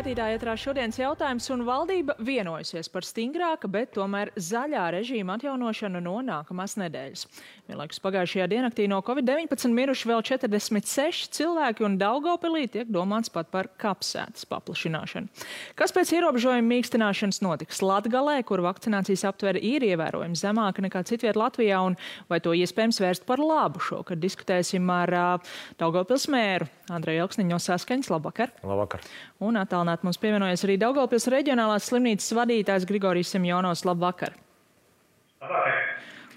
skatītāji, ietrā šodienas jautājums, un valdība vienojusies par stingrāka, bet tomēr zaļā režīma atjaunošanu no nākamās nedēļas. Vienlaikus pagājušajā diennaktī no Covid-19 miruši vēl 46 cilvēki, un Daugavpilī tiek domāts pat par kapsētas paplašināšanu. Kas pēc ierobežojuma mīkstināšanas notiks Latgalē, kur vakcinācijas aptvere ir ievērojami zemāka nekā citviet Latvijā, un vai to iespējams vērst par labu? Šokad diskutēsim ar uh, Daugavpils mēru Andreju Elksniņu no Saskaņas. Labvakar! Labvakar! Un attālināt mums pievienojas arī Daugavpils reģionālās slimnīcas vadītājs Grigorijs. Labvakar! Labvakar!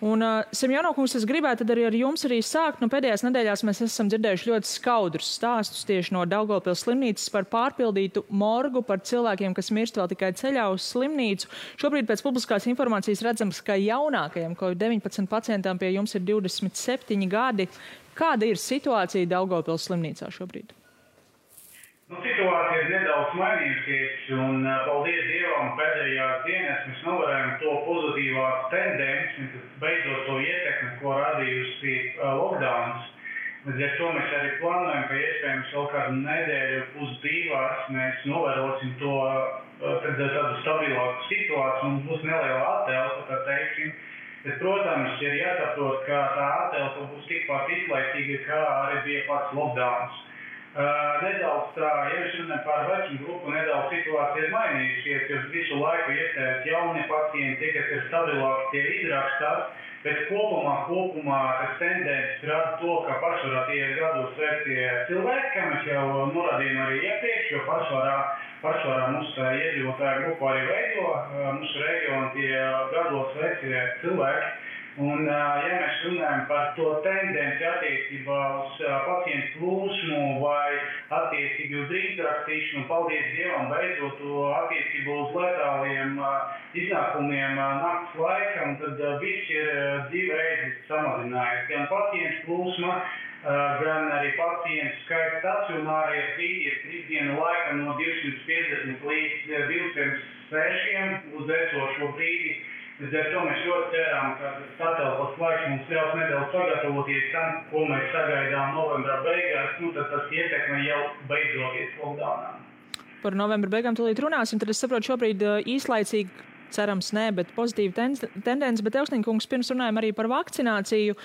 Un, uh, Semjonovs, es gribētu arī ar jums arī sākt. Nu, pēdējās nedēļās mēs esam dzirdējuši ļoti skaudrus stāstus tieši no Daugavpils slimnīcas par pārpildītu morgu, par cilvēkiem, kas mirst vēl tikai ceļā uz slimnīcu. Šobrīd pēc publiskās informācijas redzams, ka jaunākajam COVID-19 pacientam pie jums ir 27 gadi. Kāda ir situācija Daugavpils slimnīcā šobrīd? Nu, situācija ir nedaudz mainījusies, un paldies Dievam, pēdējās dienas mēs novērojam to pozitīvās tendenci, beidzot to ietekmi, ko radījusi uh, lockdowns. Līdz ar to mēs arī plānojam, ka iespējams vēl kādu nedēļu, pusdivas mēs novērosim to uh, tādu stabilāku situāciju, mums būs neliela attēlpa, tā teiksim. Bet, protams, ir jāsaprot, ka tā attēlpa būs tikpat izlaicīga, kā arī bija pats lockdowns. Nedaudz tā, runājam par vecumu grupu, nedaudz situācija ir mainījusies, jo visu laiku iestājās jauni pacienti, kas ir stabilāki, tie izrakstās, bet kopumā, kopumā tas tendences rada to, ka pārsvarā tie ir gados vecie cilvēki, kā mēs jau norādījām arī iepriekš, jo pārsvarā pārsvarā mūsu iedzīvotāju grupu arī veido mūsu reģionu tie gados vecie cilvēki. Un, ja mēs runājam par to tendenci attiecībā uz pacientu plūsmu vai attiecībā uz izrakstīšanu, paldies Dievam, beidzot attiecībā uz letāliem iznākumiem nakts laikam, tad viss ir divreiz samazinājies. Gan pacientu plūsma, gan arī pacientu skaits stacionārajā brīdī ir trīs dienu laika no 250 līdz 206 uz esošo brīdi. Līdz ar to mēs ļoti ceram, ka nedaudz sagatavoties tam, ko mēs sagaidām novembra beigās, nu tad tas ietekme jau beidzoties lockdownā. Par novembra beigām tūlīt runāsim, tad es saprotu šobrīd īslaicīgi cerams, nē, bet pozitīva tendence. Bet, Elksniņkungs, pirms runājam arī par vakcināciju.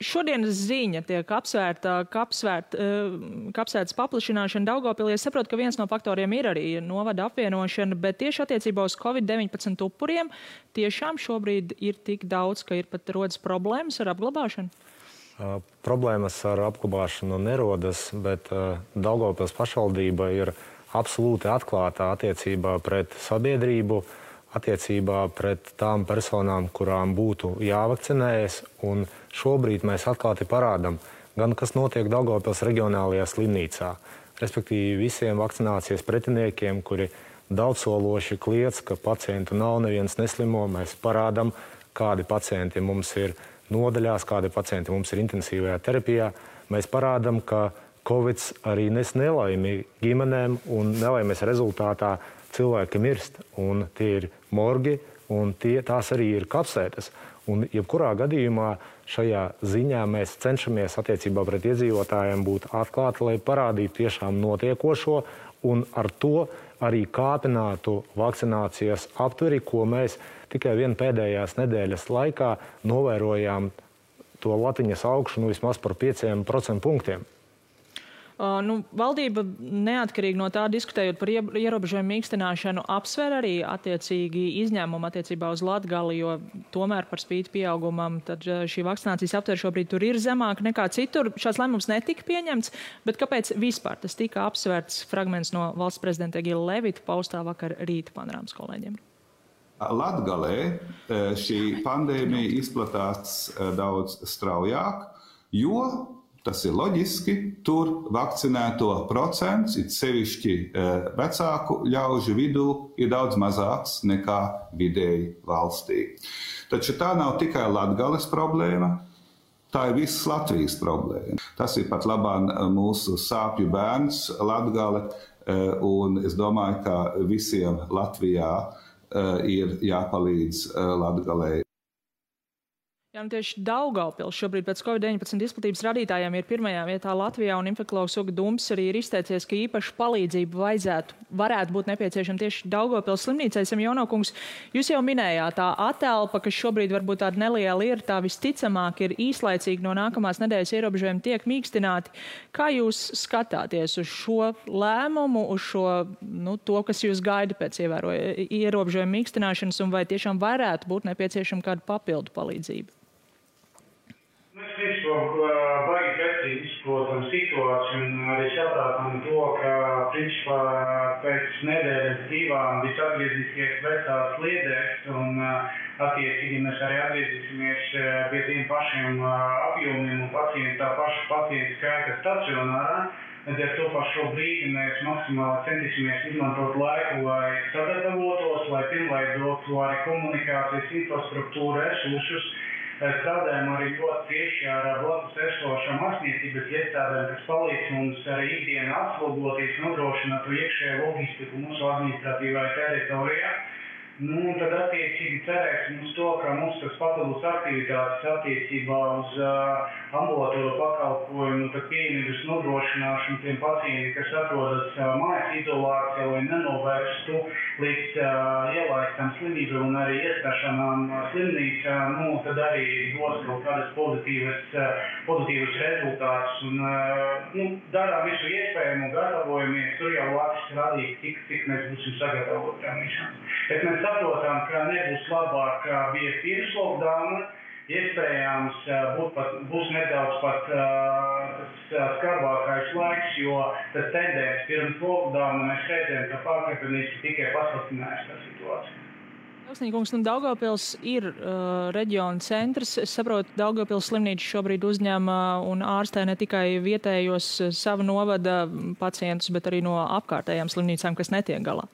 Šodienas ziņa tiek apsvērta, ka apsvērt, kapsētas paplašināšana Daugopilī. Es saprotu, ka viens no faktoriem ir arī novada apvienošana, bet tieši attiecībā uz Covid-19 upuriem tiešām šobrīd ir tik daudz, ka ir pat rodas problēmas ar apglabāšanu. Uh, problēmas ar apglabāšanu nerodas, bet uh, Daugopils pašvaldība ir absolūti atklāta attiecībā pret sabiedrību. Uh, attiecībā pret tām personām, kurām būtu jāvakcinējas. Šobrīd mēs atklāti parādām, gan kas notiek Daugopils reģionālajā slimnīcā, respektīvi visiem vakcinācijas pretiniekiem, kuri daudzsološi kliedz, ka pacientu nav, neviens neslimo. Mēs parādām, kādi pacienti mums ir nodaļās, kādi pacienti mums ir intensīvajā terapijā. Mēs parādām, ka Covid arī nes nelaimi ģimenēm un nelaimes rezultātā cilvēki mirst, un tie ir morgi, un tie, tās arī ir kapsētas. Un, jebkurā gadījumā šajā ziņā mēs cenšamies attiecībā pret iedzīvotājiem būt atklāti, lai parādītu tiešām notiekošo un ar to arī kāpinātu vakcinācijas aptveri, ko mēs tikai vien pēdējās nedēļas laikā novērojām to latiņas augšanu vismaz par 5% punktiem. Uh, nu, valdība neatkarīgi no tā diskutējot par ierobežojumu mīkstināšanu apsver arī attiecīgi izņēmumu attiecībā uz Latgali, jo tomēr par spīti pieaugumam tad šī vakcinācijas aptver šobrīd tur ir zemāka nekā citur. Šāds lēmums netika pieņemts, bet kāpēc vispār tas tika apsverts fragments no valsts prezidenta Gila Levita paustā vakar rīta panorāmas kolēģiem? Latgalē šī pandēmija izplatās daudz straujāk, jo Tas ir loģiski. Tur vakcinēto procents, it sevišķi e, vecāku ļaužu vidū, ir daudz mazāks nekā vidēji valstī. Taču tā nav tikai Latvijas problēma. Tā ir visas Latvijas problēma. Tas ir pat labāk mūsu sāpju bērns, Latvija. E, un es domāju, ka visiem Latvijā e, ir jāpalīdz Latvijai Jā, tieši Daugaupils šobrīd pēc Covid-19 izplatības radītājiem ir pirmajā vietā Latvijā, un infekologs Uga Dums arī ir izteicies, ka īpaši palīdzību vajadzētu, varētu būt nepieciešama tieši Daugaupils slimnīcai. Samjonokungs, jūs jau minējāt, tā atelpa, kas šobrīd varbūt tāda neliela ir, tā visticamāk ir īslaicīgi no nākamās nedēļas ierobežojumi tiek mīkstināti. Kā jūs skatāties uz šo lēmumu, uz šo, nu, to, kas jūs gaida pēc ierobežojumu mīkstināšanas, un vai tiešām varētu būt nepieciešama kāda papildu palīdzība? Principā baigi precīzi izprotam situāciju un arī saprotam to, ka principā pēc nedēļas divām viss atgriezīsies vecās sliedēs un attiecīgi mēs arī atgriezīsimies pie tiem pašiem apjomiem un pacientu, tā paša pacientu skaita stacionārā. Līdz ar to pašu brīdi mēs maksimāli centīsimies izmantot laiku, lai sagatavotos, lai pilnveidotu arī komunikācijas infrastruktūru resursus strādājam arī ļoti cieši ar blakus esošām ārstniecības iestādēm, kas palīdz mums arī ikdienā atslogoties, nodrošināt iekšējo loģistiku mūsu administratīvajā teritorijā. Nu, tad attiecīgi cerēsim uz to, ka mums tas papildus aktivitātes attiecībā uz uh, ambulatora pakalpojumu pieejamības nodrošināšanu tiem pacientiem, kas atrodas uh, mājas izolācijā, lai nenovērstu līdz uh, ielaistam slimību un arī iestāšanām uh, slimnīcā, nu, tad arī dos kaut kādas pozitīvas, uh, pozitīvas rezultātus un uh, nu, darām visu iespējamo, gatavojamies, tur jau laiks rādīt, cik, cik mēs būsim sagatavoti tam visam. Saprotam, ka nebūs labāk, kā bija pirms lockdowna. Iespējams, būt pat, būs nedaudz pat tas skarbākais laiks, jo tas tendence pirms lockdowna mēs redzējām, ka pakāpeniski tikai pasliktinājās tā situācija. Tausnīgums, nu, Daugavpils ir uh, reģiona centrs. Es saprotu, Daugavpils slimnīca šobrīd uzņem uh, un ārstē ne tikai vietējos uh, savu novada pacientus, bet arī no apkārtējām slimnīcām, kas netiek galā.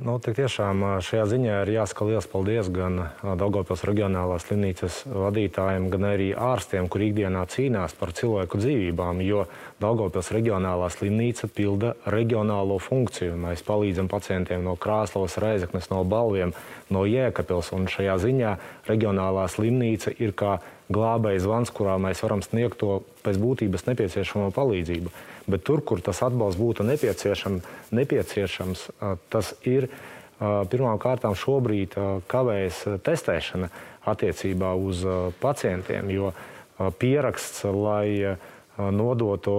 Nu, tiešām šajā ziņā ir jāsaka liels paldies gan Daugopils reģionālās slimnīcas vadītājiem, gan arī ārstiem, kur ikdienā cīnās par cilvēku dzīvībām, jo Daugopils reģionālā slimnīca pilda reģionālo funkciju. Mēs palīdzam pacientiem no Krāslavas, Reizeknes, no Balviem, no Jēkabils, un šajā ziņā reģionālā slimnīca ir kā glābējs zvans, kurā mēs varam sniegt to pēc būtības nepieciešamo palīdzību. Bet tur, kur tas atbalsts būtu nepieciešam, nepieciešams, tas ir pirmām kārtām šobrīd kavējas testēšana attiecībā uz pacientiem, jo pieraksts, lai nodotu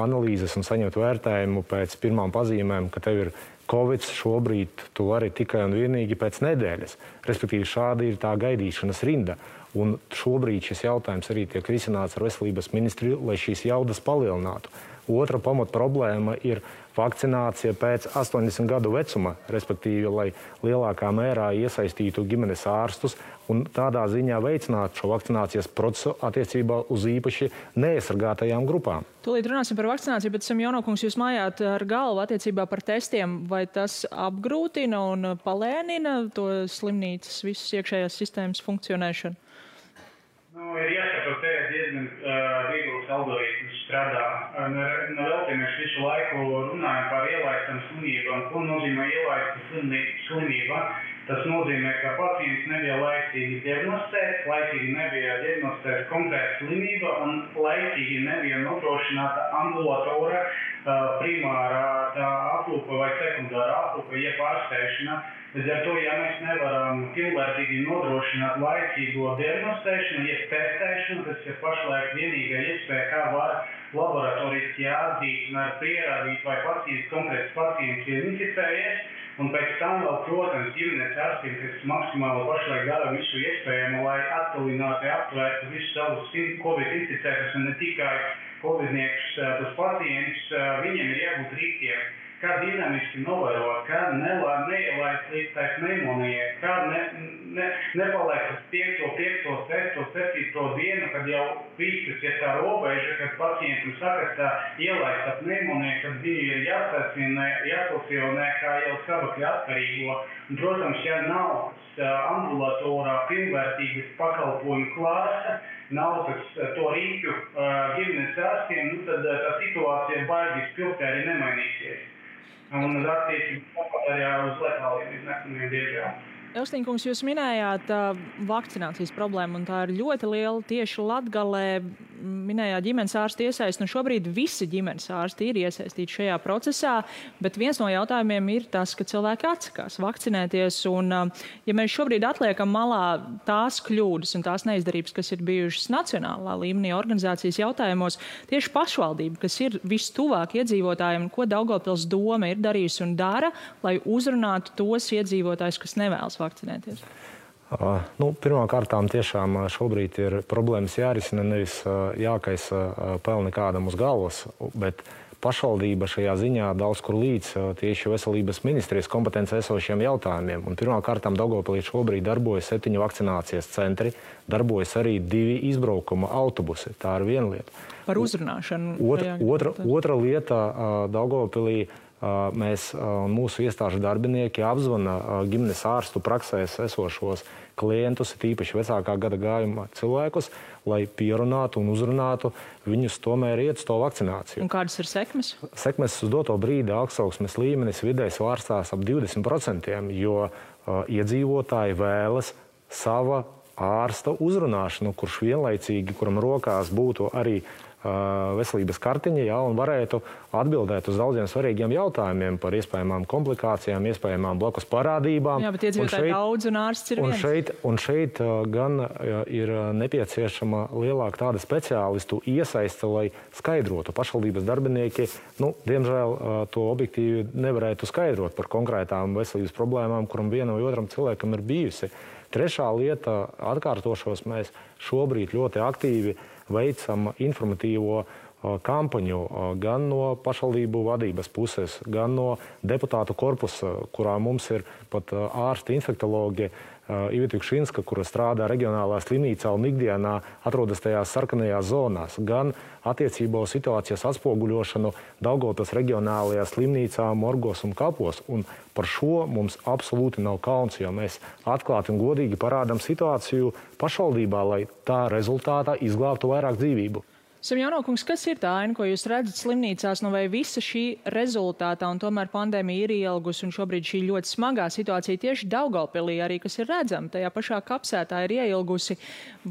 analīzes un saņemtu vērtējumu pēc pirmām pazīmēm, ka tev ir Covid šobrīd tu vari tikai un vienīgi pēc nedēļas. Respektīvi, šāda ir tā gaidīšanas rinda. Un šobrīd šis jautājums arī tiek risināts ar veselības ministriju, lai šīs jaudas palielinātu. Otra pamat problēma ir vakcinācija pēc 80 gadu vecuma, respektīvi, lai lielākā mērā iesaistītu ģimenes ārstus un tādā ziņā veicinātu šo vakcinācijas procesu attiecībā uz īpaši neaizsargātajām grupām. Tūlīt runāsim par vakcināciju, bet esam jaunokungs, jūs mājāt ar galvu attiecībā par testiem. Vai tas apgrūtina un palēnina to slimnīcas visas iekšējās sistēmas funkcionēšanu? Nu, ir jāsaprot, ka diezgan uh, viegls algoritms strādā. Nu, Velti mēs visu laiku runājam par ielaistam slimībām. Ko nozīmē ielaista slimība? Tas nozīmē, ka pacients nebija laicīgi diagnosticēts, laicīgi nebija diagnosticēta konkrēta slimība un laicīgi nebija nodrošināta ambulatora uh, primārā aprūpe vai sekundāra aprūpe, jeb ārstēšana. Līdz ar to, ja mēs nevaram pilnvērtīgi nodrošināt laicīgo diagnostēšanu, jeb testēšanu, tas ir pašlaik vienīgā iespēja, kā var laboratoriski atzīt un pierādīt, vai pacients, konkrēts pacients ir inficējies. Un pēc tam vēl, protams, ģimenes ārstiem, kas maksimāli pašlaik dara visu iespējamo, lai attālināti aptvērtu visus savus covid inficētus un ne tikai covidniekus, tos pacientus, viņiem ir jābūt rīkiem kā dinamiski novērot, kā tai pneimonijai, kā ne, ne, nepaliek uz 5, 5, 6, 7 dienu, kad jau pīkstas ir tā robeža, kad pacientam saka, ka ielaista pneimonija, kad viņi ir jāstacionē, jāstacionē kā jau skabakļa atkarīgo. Un, protams, ja nav ambulatorā pilnvērtīgas pakalpojumu klāsa, nav tas to rīku ģimenes ārstiem, nu, tad tā situācija baigi spilgti arī nemainīsies un attiecīgi tāpat arī uz letāliem izmetumiem biežāk. Elstīnkungs, jūs minējāt uh, vakcinācijas problēmu, un tā ir ļoti liela tieši Latgalē. Minējāt ģimenes ārstu iesaisti, nu šobrīd visi ģimenes ārsti ir iesaistīti šajā procesā, bet viens no jautājumiem ir tas, ka cilvēki atsakās vakcinēties, un ja mēs šobrīd atliekam malā tās kļūdas un tās neizdarības, kas ir bijušas nacionālā līmenī organizācijas jautājumos, tieši pašvaldība, kas ir vistuvāk iedzīvotājiem, ko Daugavpils doma ir darījusi un dara, lai uzrunātu tos iedzīvotājus, kas nevēlas vakcinēties nu, Pirmkārt, tiešām šobrīd ir problēmas jārisina, nevis jākaisa pelni kādam uz galvas, bet pašvaldība šajā ziņā daudz kur līdz tieši veselības ministrijas kompetenci esošiem jautājumiem. Pirmkārt, Dogopilī šobrīd darbojas septiņi vakcinācijas centri, darbojas arī divi izbraukuma autobusi. Tā ir viena lieta. Par uzrunāšanu. Otra, otra, otra lieta Dogopilī mēs un mūsu iestāžu darbinieki apzvana ģimenes ārstu praksēs esošos klientus, tīpaši vecākā gada gājuma cilvēkus, lai pierunātu un uzrunātu viņus tomēr iet uz to vakcināciju. Un kādas ir sekmes? Sekmes uz doto brīdi augstsaugsmes līmenis vidēji svārstās ap 20%, jo uh, iedzīvotāji vēlas sava ārsta uzrunāšanu, kurš vienlaicīgi, kuram rokās būtu arī veselības kartiņa, ja, un varētu atbildēt uz daudziem svarīgiem jautājumiem par iespējamām komplikācijām, iespējamām blakus parādībām. Jā, bet iedzīvotāji daudz un ārsts ir un viens. šeit, un šeit gan ir nepieciešama lielāka tāda speciālistu iesaiste, lai skaidrotu. Pašvaldības darbinieki, nu, diemžēl, to objektīvi nevarētu skaidrot par konkrētām veselības problēmām, kuram vienam vai otram cilvēkam ir bijusi. Trešā lieta, atkārtošos, mēs šobrīd ļoti aktīvi veicam informatīvo kampaņu gan no pašvaldību vadības puses, gan no deputātu korpusa, kurā mums ir pat ārsti, infektologi, Ivita Kšinska, kura strādā reģionālā slimnīcā un ikdienā atrodas tajās sarkanajās zonās, gan attiecībā uz situācijas atspoguļošanu Daugotas reģionālajā slimnīcā, morgos un kapos. Un par šo mums absolūti nav kauns, jo mēs atklāti un godīgi parādām situāciju pašvaldībā, lai tā rezultātā izglābtu vairāk dzīvību. Samjanokungs, kas ir tā aina, ko jūs redzat slimnīcās, nu vai visa šī rezultātā, un tomēr pandēmija ir ielgusi, un šobrīd šī ļoti smagā situācija tieši Daugalpilī arī, kas ir redzama, tajā pašā kapsētā ir ieilgusi,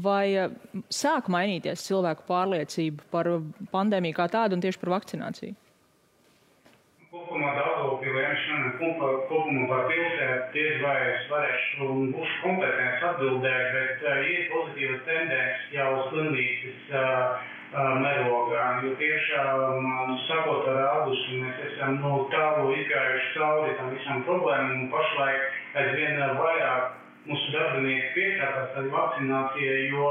vai eh, sāk mainīties cilvēku pārliecība par pandēmiju kā tādu un tieši par vakcināciju? Kopumā Daugavpilī, kopumā par pilsētu diez vai es varēšu un būšu kompetents atbildēt, bet uh, ir pozitīvas tendences jau slimnīcas uh, mērogā. Jo tiešām, sakot ar augustu, mēs esam no tālu izgājuši cauri tam visam problēmām un pašlaik aizvien vairāk mūsu darbinieki piesakās ar vakcinācijai, jo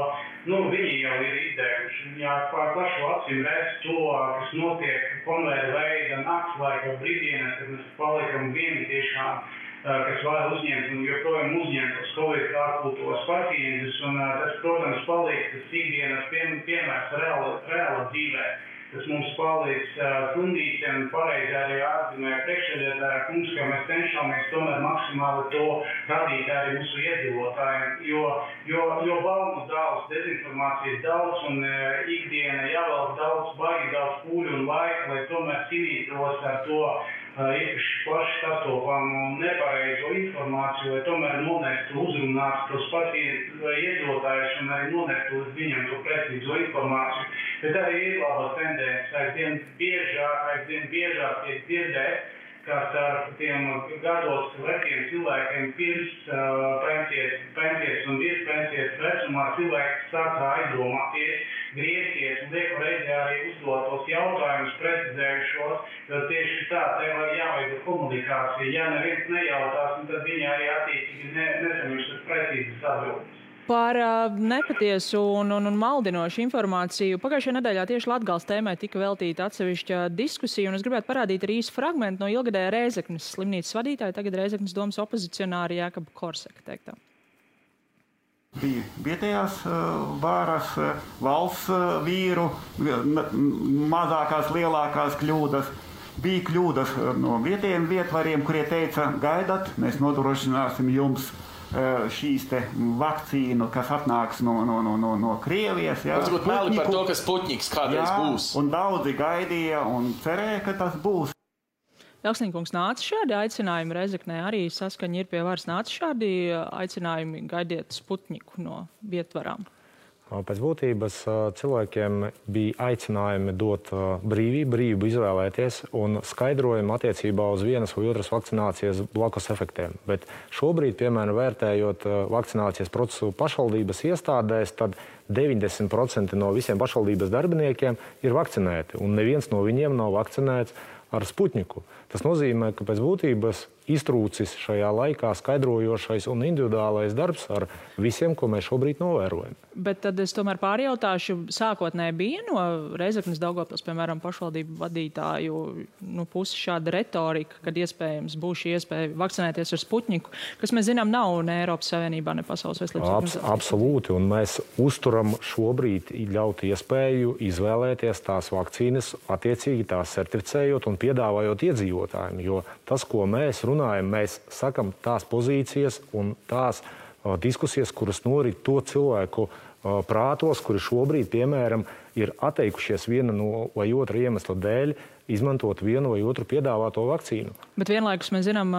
nu, viņi jau ir izdevuši. Viņi pār pašu acīm redz to, kas notiek konveida veida nakts laika brīdienās, kad mēs paliekam vieni tiešām kas var uzņemt un joprojām uzņemt uz Covid ārkultūras pacientus. Un, tas, protams, palīdz tas ikdienas pien, piemērs reāla, reāla dzīvē. Tas mums palīdz slimnīcēm, pareizi arī atzīmēja priekšsēdētāja kungs, ka mēs cenšamies tomēr maksimāli to radīt arī mūsu iedzīvotājiem, jo, jo, jo baumas daudz, dezinformācijas daudz un uh, ikdiena jāvelk daudz, baigi daudz pūļu un laika, lai tomēr cīnītos ar to īpaši plaši sastopamu nepareizo informāciju, lai tomēr nonestu uzrunāt tos iedotājus un arī nonestu uz viņam to precīzo informāciju. Bet arī ir labas tendences, aizvien biežāk, aizvien biežāk tiek dzirdēt, ka starp tiem gados vekiem cilvēkiem pirms uh, pensijas, pensijas un vispensijas vecumā cilvēki sāka aizdomāties griezties un lieku reizē arī uzdot tos jautājumus, precizējušos, jo tieši tā, te vai jāveido komunikācija. Ja neviens nejautās, tad viņi arī attiecīgi ne, nesaņems precīzas atbildes. Par uh, nepatiesu un, un, un maldinošu informāciju pagājušajā nedēļā tieši Latvijas tēmai tika veltīta atsevišķa diskusija, un es gribētu parādīt arī īsu fragment no ilgadēja Rēzeknes slimnīcas vadītāja, tagad Rēzeknes domas opozicionāra Jākaba Korseka teiktā bija vietējās vāras, valsts vīru, mazākās, lielākās kļūdas. Bija kļūdas no vietējiem vietvariem, kurie teica, gaidat, mēs nodrošināsim jums šīs vakcīnu, kas atnāks no, no, no, no, no Krievijas. Jā, Varbūt meli par to, ka Sputniks kādreiz jā, būs. Un daudzi gaidīja un cerēja, ka tas būs. Dāksnīkungs nāca šādi aicinājumi Rezeknē, arī saskaņa ir pie varas nāca šādi aicinājumi gaidiet Sputniku no vietvarām. Pēc būtības cilvēkiem bija aicinājumi dot brīvību, brīvību izvēlēties un skaidrojumu attiecībā uz vienas vai otras vakcinācijas blakus efektiem. Bet šobrīd, piemēram, vērtējot vakcinācijas procesu pašvaldības iestādēs, tad 90% no visiem pašvaldības darbiniekiem ir vakcinēti, un neviens no viņiem nav vakcinēts ar Sputniku. Tas nozīmē, ka pēc būtības iztrūcis šajā laikā skaidrojošais un individuālais darbs ar visiem, ko mēs šobrīd novērojam. Bet tad es tomēr pārjautāšu, sākotnēji bija no Reizeknas Daugopils, piemēram, pašvaldību vadītāju nu, puses šāda retorika, kad iespējams būs šī iespēja vakcinēties ar Sputniku, kas mēs zinām nav ne Eiropas Savienībā, ne Pasaules veselības organizācijā. Abs absolūti, un mēs uzturam šobrīd ļaut iespēju izvēlēties tās vakcīnas, attiecīgi tās certificējot un piedāvājot iedzīvotājiem, jo tas, ko mēs runājam, runājam, mēs sakam tās pozīcijas un tās uh, diskusijas, kuras norit to cilvēku uh, prātos, kuri šobrīd, piemēram, ir atteikušies viena no vai otra iemesla dēļ izmantot vienu vai otru piedāvāto vakcīnu. Bet vienlaikus mēs zinām,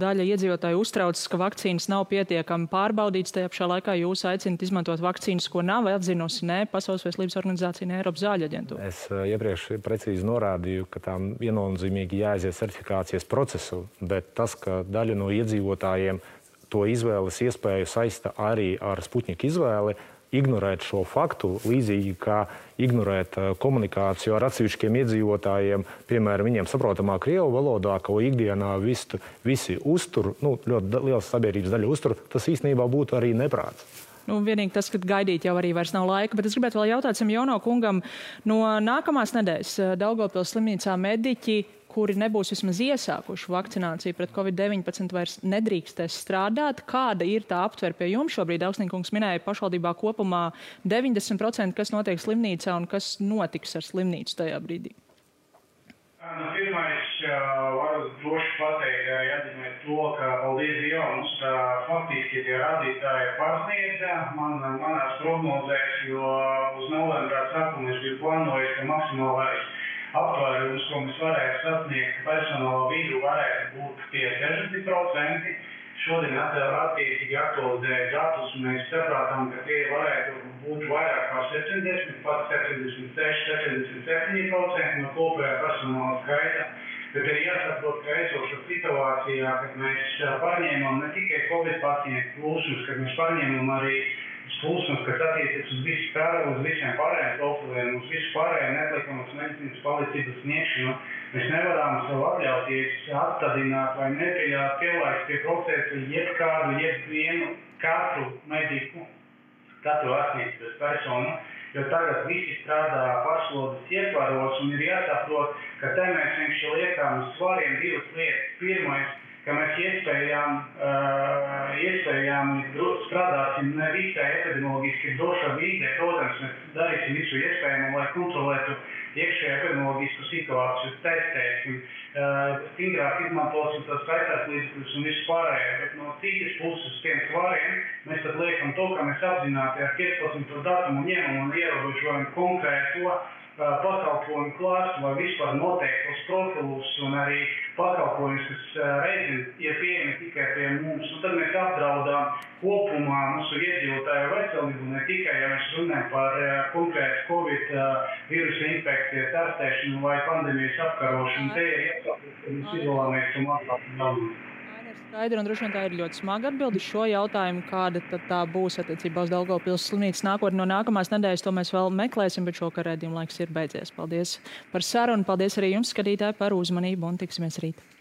daļa iedzīvotāju uztraucas, ka vakcīnas nav pietiekami pārbaudītas. Tajā pašā laikā jūs aicināt izmantot vakcīnas, ko nav atzinusi ne Pasaules veselības organizācija, ne Eiropas zāļu aģentūra. Es iepriekš precīzi norādīju, ka tām viennozīmīgi jāaiziet certifikācijas procesu, bet tas, ka daļa no iedzīvotājiem to izvēles iespēju saista arī ar Sputņika izvēli, ignorēt šo faktu, līdzīgi kā ignorēt uh, komunikāciju ar atsevišķiem iedzīvotājiem, piemēram, viņiem saprotamā krievu valodā, ko ikdienā visi, visi uztur, nu, ļoti liela sabiedrības daļa uztur, tas īstenībā būtu arī neprāts. Nu, vienīgi tas, ka gaidīt jau arī vairs nav laika, bet es gribētu vēl jautāt Simjono kungam no nākamās nedēļas uh, Daugavpils slimnīcā mediķi kuri nebūs vismaz iesākuši vakcināciju pret covid-19, vairs nedrīkstēs strādāt. Kāda ir tā aptver pie jums šobrīd? Augsnīkungs minēja pašvaldībā kopumā 90%, kas notiek slimnīcā un kas notiks ar slimnīcu tajā brīdī. Nu, pirmais, varu droši pateikt, arī atzīmēt to, ka paldies Dievam, mums faktiski tie rādītāji pārsniedza man, manās prognozēs, jo uz novembrā sākumu es biju plānojis, ka maksimālais aptvērums, ko mēs varētu sasniegt personāla vidū, varētu būt tie 60%. Šodien attiecīgi aktualizēja datus, un mēs saprātām, ka tie varētu būt vairāk kā 70, pat 76, 77% no kopējā personāla skaita. Bet ir jāsaprot, ka esošā situācijā, kad mēs pārņēmām ne tikai Covid pacientu plūsmas, kad mēs pārņēmām arī plūsmas, kas attiecas uz visu pārējo, uz visiem pārējiem profiliem, uz visu pārējo neatliekamās medicīnas palīdzības sniegšanu. Mēs nevaram sev atļauties atstādināt vai nepieļaut pielaist pie procesa jebkādu, jebvienu, katru mediku, katru ārstniecības personu. Jo tagad visi strādā pašlodas ietvaros un ir jāsaprot, ka te mēs vienkārši liekam svariem divas lietas. Pirmais, ka mēs iespējām, iespējām strādāsim ne visai epidemioloģiski drošā vīdē. Protams, mēs darīsim visu iespējamo, lai kontrolētu iekšējo epidemioloģisku situāciju, testēsim, stingrāk izmantosim tos skaitās līdzekļus un visu pārējo. Bet no citas puses, tiem svariem, mēs tad liekam to, ka mēs apzināti ar 15. datumu ņemam un ierobežojam konkrēto pakalpojumu klāstu vai vispār noteiktos profilus un arī pakalpojumus, kas reizēm ir pieejami tikai pie mums. Un tad mēs apdraudām kopumā mūsu iedzīvotāju veselību, ne tikai, ja mēs runājam par konkrētu Covid vīrusu infekciju, testēšanu vai pandēmijas apkarošanu. Te ir jāsaprot, ka mēs izolāmies un atbalstam skaidra, un droši vien tā ir ļoti smaga atbildi šo jautājumu, kāda tā būs attiecībā uz Daugavpils slimnīcas nākotni no nākamās nedēļas. To mēs vēl meklēsim, bet šokar redzījuma laiks ir beidzies. Paldies par sarunu, paldies arī jums, skatītāji, par uzmanību un tiksimies rīt.